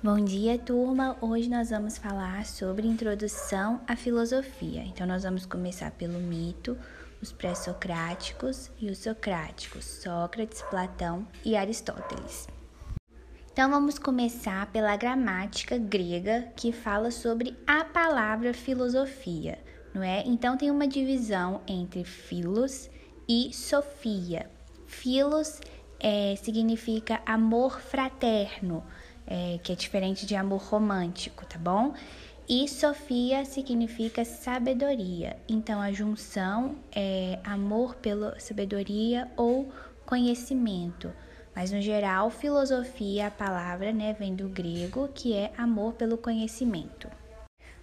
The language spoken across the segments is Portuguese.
Bom dia, turma! Hoje nós vamos falar sobre introdução à filosofia. Então, nós vamos começar pelo mito, os pré-socráticos e os socráticos, Sócrates, Platão e Aristóteles. Então, vamos começar pela gramática grega que fala sobre a palavra filosofia, não é? Então, tem uma divisão entre filos e sofia. Filos é, significa amor fraterno é, que é diferente de amor romântico, tá bom? E Sofia significa sabedoria. Então a junção é amor pela sabedoria ou conhecimento. Mas no geral, filosofia, a palavra, né, vem do grego, que é amor pelo conhecimento.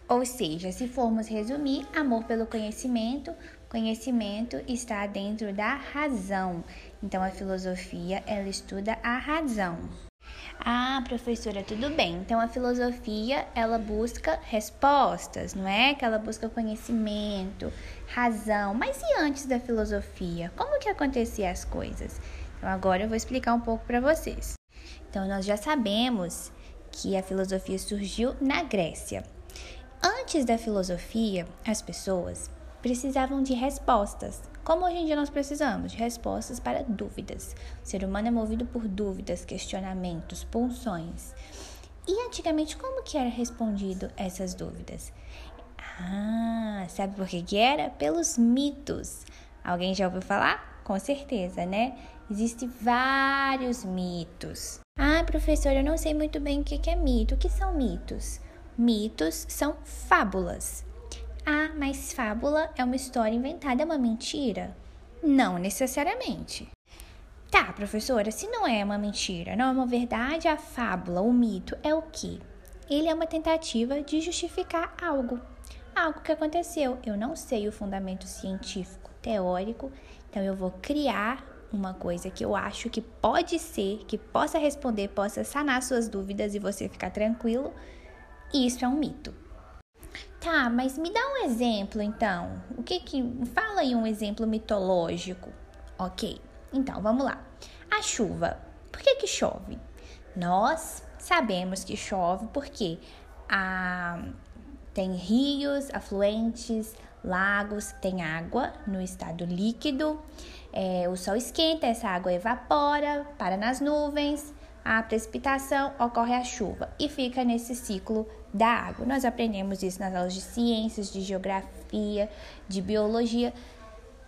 Ou seja, se formos resumir, amor pelo conhecimento, conhecimento está dentro da razão. Então a filosofia, ela estuda a razão. Ah, professora, tudo bem. Então a filosofia, ela busca respostas, não é? Que ela busca conhecimento, razão. Mas e antes da filosofia? Como que acontecia as coisas? Então agora eu vou explicar um pouco para vocês. Então nós já sabemos que a filosofia surgiu na Grécia. Antes da filosofia, as pessoas precisavam de respostas. Como hoje em dia nós precisamos de respostas para dúvidas. O ser humano é movido por dúvidas, questionamentos, pulsões. E antigamente como que era respondido essas dúvidas? Ah, sabe por que, que era? Pelos mitos. Alguém já ouviu falar? Com certeza, né? Existem vários mitos. Ah, professor, eu não sei muito bem o que é mito. O que são mitos? Mitos são fábulas. Ah, mas fábula é uma história inventada, é uma mentira? Não necessariamente. Tá, professora, se não é uma mentira, não é uma verdade, a fábula, o mito é o quê? Ele é uma tentativa de justificar algo, algo que aconteceu. Eu não sei o fundamento científico, teórico, então eu vou criar uma coisa que eu acho que pode ser, que possa responder, possa sanar suas dúvidas e você ficar tranquilo. Isso é um mito. Tá, mas me dá um exemplo então. O que que. Fala aí um exemplo mitológico. Ok, então vamos lá. A chuva. Por que que chove? Nós sabemos que chove porque a, tem rios, afluentes, lagos, tem água no estado líquido. É, o sol esquenta, essa água evapora, para nas nuvens a precipitação, ocorre a chuva e fica nesse ciclo da água. Nós aprendemos isso nas aulas de ciências, de geografia, de biologia.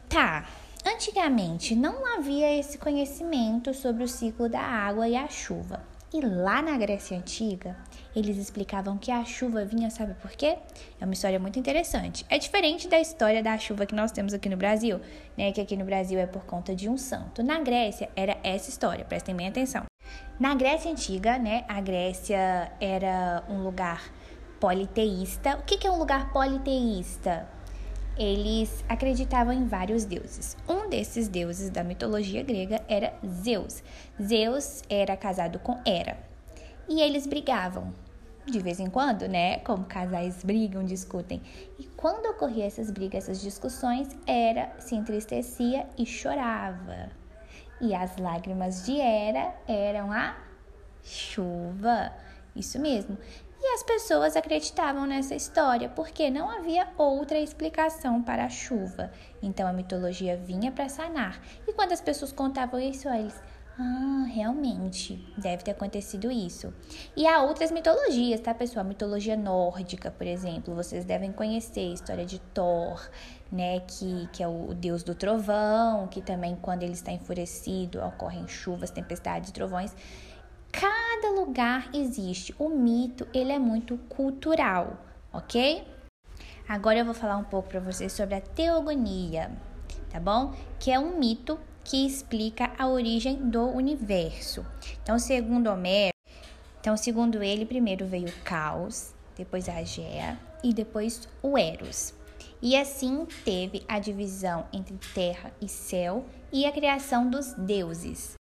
Tá, antigamente não havia esse conhecimento sobre o ciclo da água e a chuva. E lá na Grécia Antiga, eles explicavam que a chuva vinha, sabe por quê? É uma história muito interessante. É diferente da história da chuva que nós temos aqui no Brasil, né? Que aqui no Brasil é por conta de um santo. Na Grécia era essa história, prestem bem atenção. Na Grécia Antiga, né, a Grécia era um lugar politeísta. O que é um lugar politeísta? Eles acreditavam em vários deuses. Um desses deuses da mitologia grega era Zeus. Zeus era casado com Hera. E eles brigavam. De vez em quando, né? Como casais brigam, discutem. E quando ocorriam essas brigas, essas discussões, Hera se entristecia e chorava e as lágrimas de Hera eram a chuva. Isso mesmo. E as pessoas acreditavam nessa história porque não havia outra explicação para a chuva. Então a mitologia vinha para sanar. E quando as pessoas contavam isso, eles ah, realmente, deve ter acontecido isso. E há outras mitologias, tá, pessoal? A mitologia nórdica, por exemplo, vocês devem conhecer a história de Thor, né, que, que é o deus do trovão, que também, quando ele está enfurecido, ocorrem chuvas, tempestades, trovões. Cada lugar existe. O mito, ele é muito cultural, ok? Agora eu vou falar um pouco para vocês sobre a teogonia, tá bom? Que é um mito que explica a origem do universo. Então, segundo Homero, então, segundo ele, primeiro veio o caos, depois a Gea e depois o Eros. E assim teve a divisão entre terra e céu e a criação dos deuses.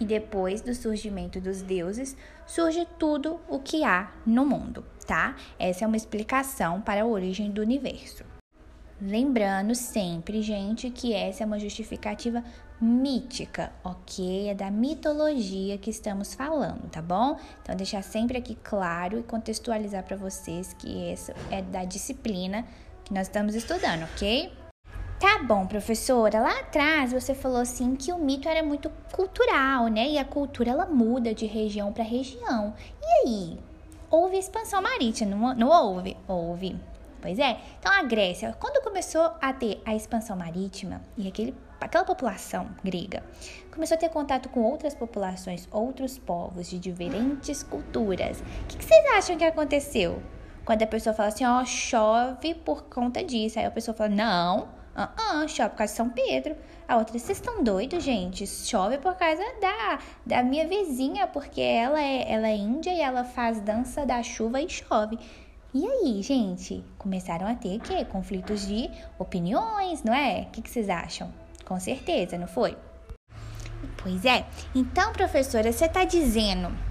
E depois do surgimento dos deuses, surge tudo o que há no mundo, tá? Essa é uma explicação para a origem do universo. Lembrando sempre, gente, que essa é uma justificativa mítica, ok? É da mitologia que estamos falando, tá bom? Então, deixar sempre aqui claro e contextualizar para vocês que isso é da disciplina que nós estamos estudando, ok? Tá bom, professora. Lá atrás você falou assim que o mito era muito cultural, né? E a cultura ela muda de região para região. E aí? Houve expansão marítima, não, não houve? Houve. Pois é. Então a Grécia, quando começou a ter a expansão marítima e aquele, aquela população grega começou a ter contato com outras populações, outros povos de diferentes culturas, o que, que vocês acham que aconteceu? Quando a pessoa fala assim, ó, chove por conta disso. Aí a pessoa fala, não, ah, chove por causa de São Pedro. A outra, vocês estão doidos, gente? Chove por causa da, da minha vizinha, porque ela é, ela é índia e ela faz dança da chuva e chove. E aí, gente, começaram a ter que conflitos de opiniões, não é? O que, que vocês acham? Com certeza, não foi? Pois é. Então, professora, você está dizendo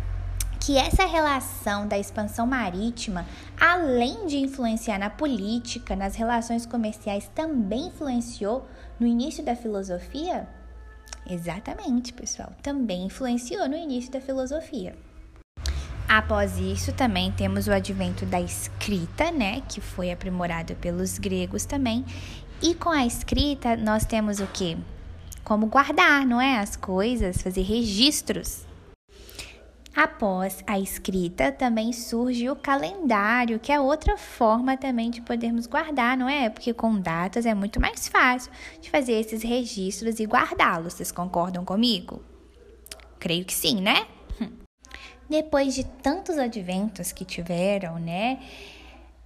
que essa relação da expansão marítima, além de influenciar na política, nas relações comerciais, também influenciou no início da filosofia? Exatamente, pessoal. Também influenciou no início da filosofia. Após isso, também temos o advento da escrita, né, que foi aprimorado pelos gregos também. E com a escrita, nós temos o que? Como guardar, não é? As coisas, fazer registros. Após a escrita, também surge o calendário, que é outra forma também de podermos guardar, não é? Porque com datas é muito mais fácil de fazer esses registros e guardá-los. Vocês concordam comigo? Creio que sim, né? Depois de tantos adventos que tiveram, né?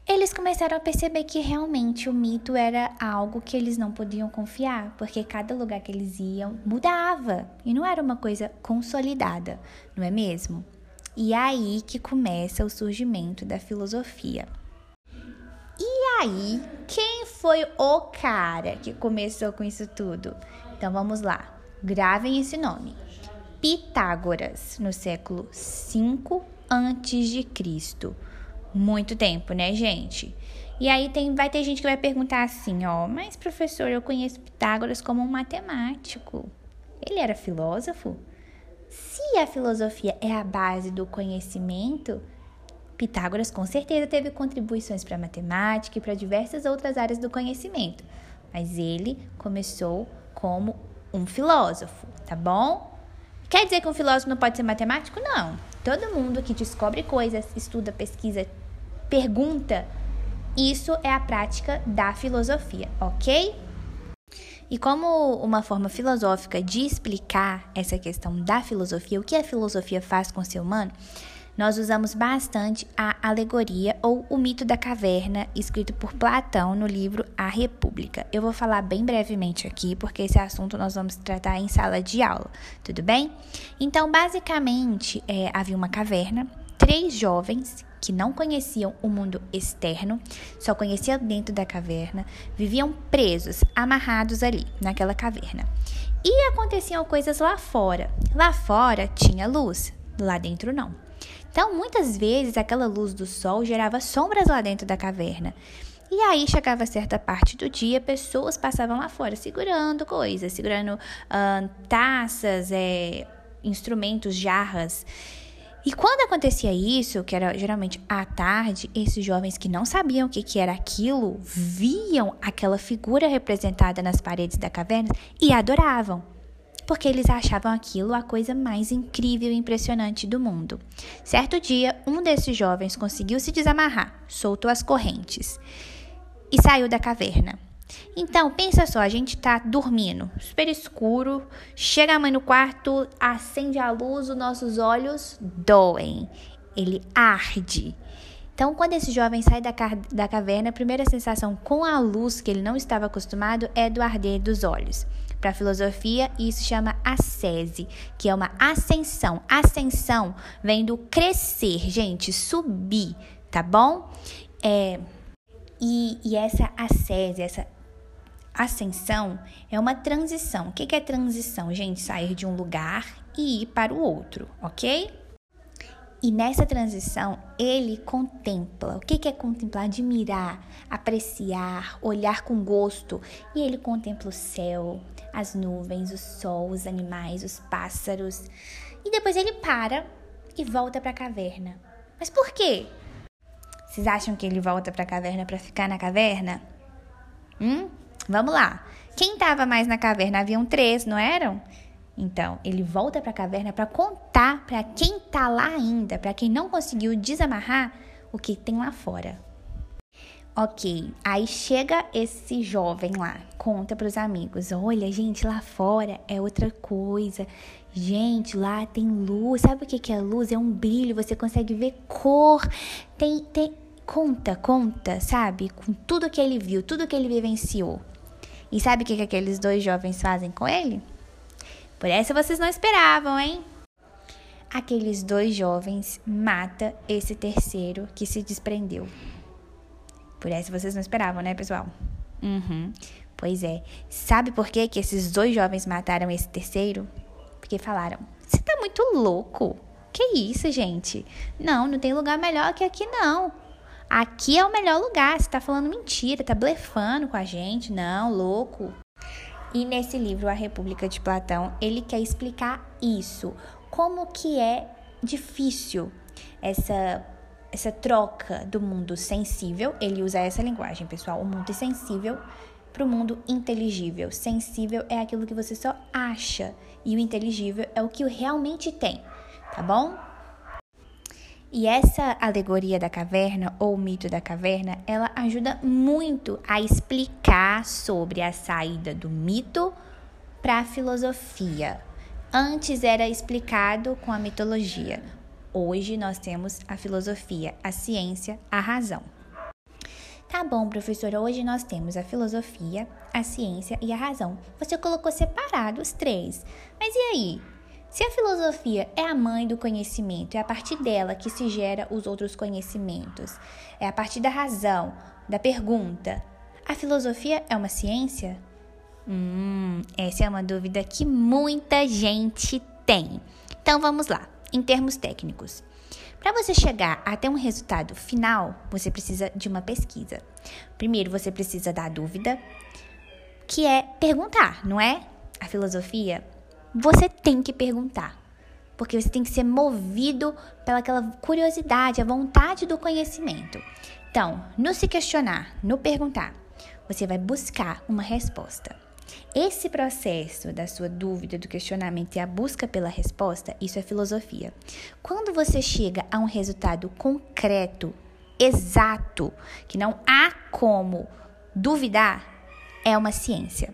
Eles começaram a perceber que realmente o mito era algo que eles não podiam confiar, porque cada lugar que eles iam mudava e não era uma coisa consolidada, não é mesmo? E é aí que começa o surgimento da filosofia. E aí, quem foi o cara que começou com isso tudo? Então vamos lá, gravem esse nome. Pitágoras, no século 5 antes de Cristo. Muito tempo, né, gente? E aí tem, vai ter gente que vai perguntar assim, ó, mas professor, eu conheço Pitágoras como um matemático. Ele era filósofo? Se a filosofia é a base do conhecimento, Pitágoras com certeza teve contribuições para a matemática e para diversas outras áreas do conhecimento, mas ele começou como um filósofo, tá bom? Quer dizer que um filósofo não pode ser matemático? Não. Todo mundo que descobre coisas, estuda, pesquisa, pergunta, isso é a prática da filosofia, ok? E como uma forma filosófica de explicar essa questão da filosofia, o que a filosofia faz com o ser humano, nós usamos bastante a alegoria ou o mito da caverna, escrito por Platão no livro A República. Eu vou falar bem brevemente aqui, porque esse assunto nós vamos tratar em sala de aula, tudo bem? Então, basicamente, é, havia uma caverna, três jovens que não conheciam o mundo externo, só conheciam dentro da caverna, viviam presos, amarrados ali, naquela caverna. E aconteciam coisas lá fora. Lá fora tinha luz, lá dentro não. Então, muitas vezes, aquela luz do sol gerava sombras lá dentro da caverna. E aí chegava certa parte do dia, pessoas passavam lá fora segurando coisas, segurando taças, é, instrumentos, jarras. E quando acontecia isso, que era geralmente à tarde, esses jovens que não sabiam o que, que era aquilo, viam aquela figura representada nas paredes da caverna e adoravam porque eles achavam aquilo a coisa mais incrível e impressionante do mundo. Certo dia, um desses jovens conseguiu se desamarrar, soltou as correntes e saiu da caverna. Então, pensa só, a gente tá dormindo, super escuro, chega a mãe no quarto, acende a luz, os nossos olhos doem, ele arde. Então, quando esse jovem sai da, da caverna, a primeira sensação com a luz que ele não estava acostumado é do arder dos olhos. Para a filosofia, isso chama ascese, que é uma ascensão. Ascensão vem do crescer, gente, subir, tá bom? É, e, e essa ascese, essa ascensão é uma transição. O que é transição, gente? Sair de um lugar e ir para o outro, ok? E nessa transição, ele contempla. O que é contemplar? Admirar, apreciar, olhar com gosto. E ele contempla o céu, as nuvens, o sol, os animais, os pássaros. E depois ele para e volta para a caverna. Mas por quê? Vocês acham que ele volta para a caverna para ficar na caverna? Hum? Vamos lá. Quem estava mais na caverna? Haviam três, não eram? Então, ele volta para a caverna para contar para quem está lá ainda, para quem não conseguiu desamarrar, o que tem lá fora. Ok, aí chega esse jovem lá, conta para os amigos: olha, gente, lá fora é outra coisa. Gente, lá tem luz. Sabe o que é luz? É um brilho, você consegue ver cor. Tem, tem. Conta, conta, sabe? Com tudo que ele viu, tudo que ele vivenciou. E sabe o que, que aqueles dois jovens fazem com ele? Por essa vocês não esperavam, hein? Aqueles dois jovens mata esse terceiro que se desprendeu. Por essa vocês não esperavam, né, pessoal? Uhum. Pois é. Sabe por que, que esses dois jovens mataram esse terceiro? Porque falaram: Você tá muito louco. Que isso, gente? Não, não tem lugar melhor que aqui, não. Aqui é o melhor lugar. Você tá falando mentira, tá blefando com a gente. Não, louco. E nesse livro, A República de Platão, ele quer explicar isso. Como que é difícil essa essa troca do mundo sensível, ele usa essa linguagem, pessoal, o mundo sensível para o mundo inteligível. Sensível é aquilo que você só acha e o inteligível é o que realmente tem, tá bom? E essa alegoria da caverna ou mito da caverna, ela ajuda muito a explicar sobre a saída do mito para a filosofia. Antes era explicado com a mitologia. Hoje nós temos a filosofia, a ciência, a razão. Tá bom, professora, hoje nós temos a filosofia, a ciência e a razão. Você colocou separados os três. Mas e aí? Se a filosofia é a mãe do conhecimento, é a partir dela que se gera os outros conhecimentos, é a partir da razão, da pergunta. A filosofia é uma ciência? Hum, essa é uma dúvida que muita gente tem. Então vamos lá em termos técnicos. Para você chegar até um resultado final, você precisa de uma pesquisa. Primeiro, você precisa da dúvida, que é perguntar, não é? A filosofia, você tem que perguntar. Porque você tem que ser movido pelaquela curiosidade, a vontade do conhecimento. Então, no se questionar, no perguntar, você vai buscar uma resposta. Esse processo da sua dúvida, do questionamento e a busca pela resposta, isso é filosofia. Quando você chega a um resultado concreto, exato, que não há como duvidar, é uma ciência.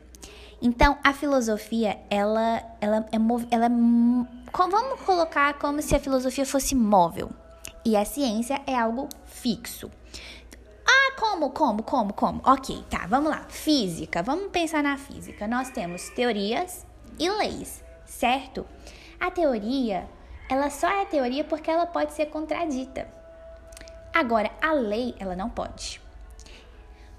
Então, a filosofia, ela, ela é, ela é, vamos colocar como se a filosofia fosse móvel e a ciência é algo fixo. Ah, como, como, como, como? Ok, tá, vamos lá. Física, vamos pensar na física. Nós temos teorias e leis, certo? A teoria, ela só é teoria porque ela pode ser contradita. Agora, a lei, ela não pode.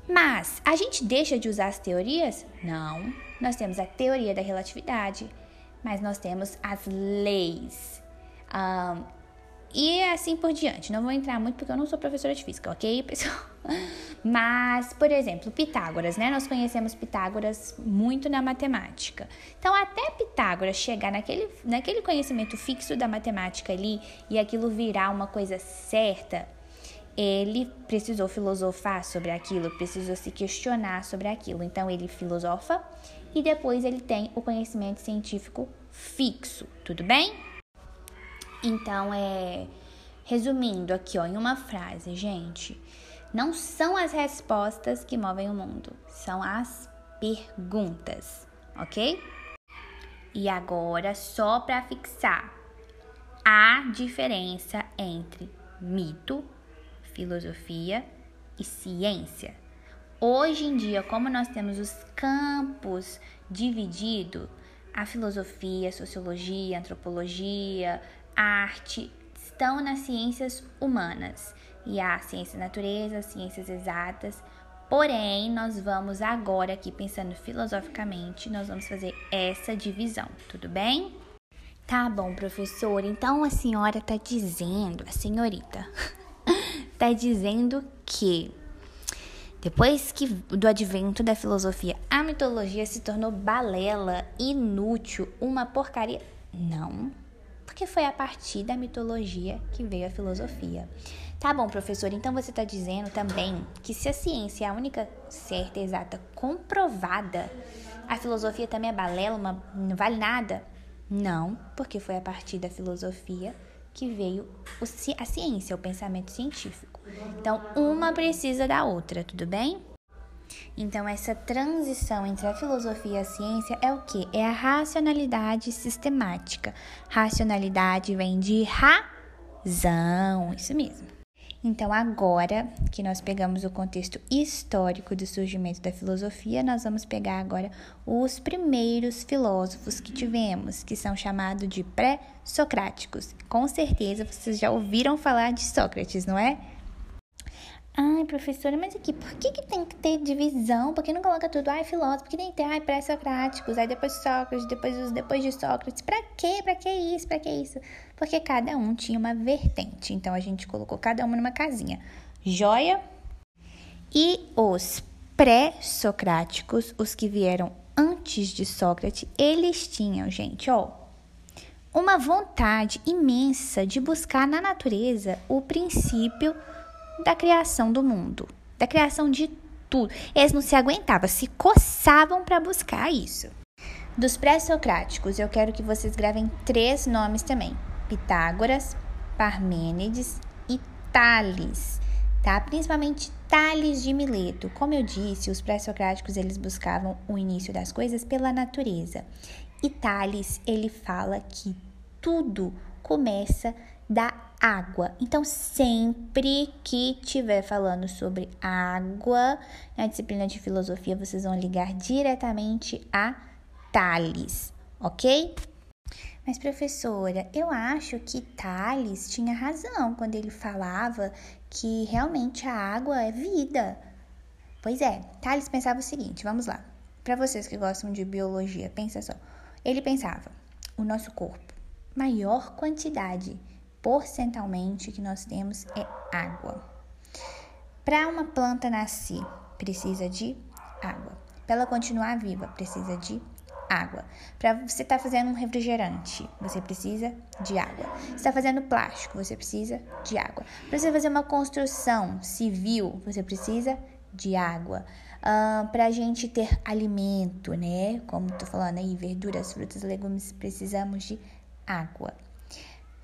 Mas a gente deixa de usar as teorias? Não. Nós temos a teoria da relatividade, mas nós temos as leis. Um, e assim por diante. Não vou entrar muito porque eu não sou professora de física, ok, pessoal? Mas, por exemplo, Pitágoras, né? Nós conhecemos Pitágoras muito na matemática. Então, até Pitágoras chegar naquele, naquele conhecimento fixo da matemática ali e aquilo virar uma coisa certa, ele precisou filosofar sobre aquilo, precisou se questionar sobre aquilo. Então, ele filosofa e depois ele tem o conhecimento científico fixo, tudo bem? Então, é. Resumindo aqui, ó, em uma frase, gente. Não são as respostas que movem o mundo, são as perguntas, ok? E agora, só para fixar, a diferença entre mito, filosofia e ciência. Hoje em dia, como nós temos os campos divididos, a filosofia, a sociologia, a antropologia, a arte estão nas ciências humanas e há ciências natureza, ciências exatas. Porém, nós vamos agora aqui pensando filosoficamente, nós vamos fazer essa divisão, tudo bem? Tá bom, professor. Então a senhora está dizendo, a senhorita, está dizendo que Depois que do advento da filosofia, a mitologia se tornou balela, inútil, uma porcaria. Não, porque foi a partir da mitologia que veio a filosofia. Tá bom, professor, então você está dizendo também que se a ciência é a única certa, exata, comprovada, a filosofia também é balela, uma, não vale nada? Não, porque foi a partir da filosofia que veio a ciência, o pensamento científico. Então, uma precisa da outra, tudo bem? Então, essa transição entre a filosofia e a ciência é o que? É a racionalidade sistemática. Racionalidade vem de razão, isso mesmo. Então, agora que nós pegamos o contexto histórico do surgimento da filosofia, nós vamos pegar agora os primeiros filósofos que tivemos, que são chamados de pré-socráticos. Com certeza vocês já ouviram falar de Sócrates, não é? Ai, professora, mas aqui, por que, que tem que ter divisão? Por que não coloca tudo? Ai, filósofo, por que tem que ter, ai, pré-socráticos, aí depois Sócrates, depois os depois de Sócrates? Pra quê? Pra que isso? Pra que isso? Porque cada um tinha uma vertente, então a gente colocou cada uma numa casinha. Joia? E os pré-socráticos, os que vieram antes de Sócrates, eles tinham, gente, ó, uma vontade imensa de buscar na natureza o princípio da criação do mundo, da criação de tudo. Eles não se aguentavam, se coçavam para buscar isso. Dos pré-socráticos, eu quero que vocês gravem três nomes também: Pitágoras, Parmênides e Tales, tá? Principalmente Tales de Mileto. Como eu disse, os pré-socráticos eles buscavam o início das coisas pela natureza. E Tales, ele fala que tudo começa da água. Então, sempre que tiver falando sobre água na disciplina de filosofia, vocês vão ligar diretamente a Tales, ok? Mas, professora, eu acho que Tales tinha razão quando ele falava que realmente a água é vida. Pois é, Tales pensava o seguinte: vamos lá. Para vocês que gostam de biologia, pensa só. Ele pensava: o nosso corpo, maior quantidade porcentualmente que nós temos é água. Para uma planta nascer, precisa de água. Para ela continuar viva, precisa de água. Para você estar tá fazendo um refrigerante, você precisa de água. Está fazendo plástico, você precisa de água. Para você fazer uma construção civil, você precisa de água. Uh, para a gente ter alimento, né? Como estou falando aí, verduras, frutas, legumes, precisamos de água.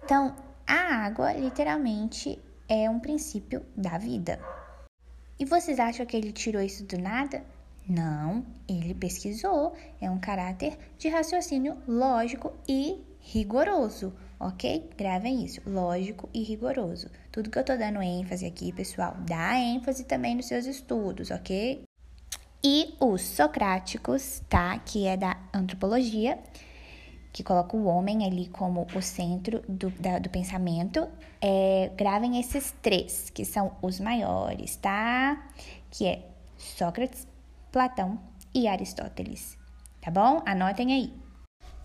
Então, a água, literalmente, é um princípio da vida. E vocês acham que ele tirou isso do nada? Não, ele pesquisou. É um caráter de raciocínio lógico e rigoroso, ok? Gravem isso, lógico e rigoroso. Tudo que eu tô dando ênfase aqui, pessoal, dá ênfase também nos seus estudos, ok? E os socráticos, tá? Que é da antropologia que coloca o homem ali como o centro do, da, do pensamento, é, gravem esses três, que são os maiores, tá? Que é Sócrates, Platão e Aristóteles, tá bom? Anotem aí.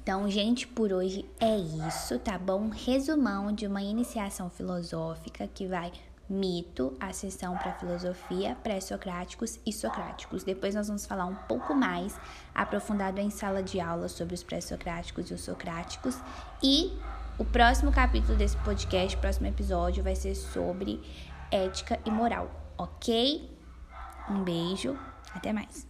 Então, gente, por hoje é isso, tá bom? Resumão de uma iniciação filosófica que vai mito, a sessão para filosofia, pré-socráticos e socráticos. Depois nós vamos falar um pouco mais aprofundado em sala de aula sobre os pré-socráticos e os socráticos. E o próximo capítulo desse podcast, próximo episódio, vai ser sobre ética e moral, ok? Um beijo, até mais.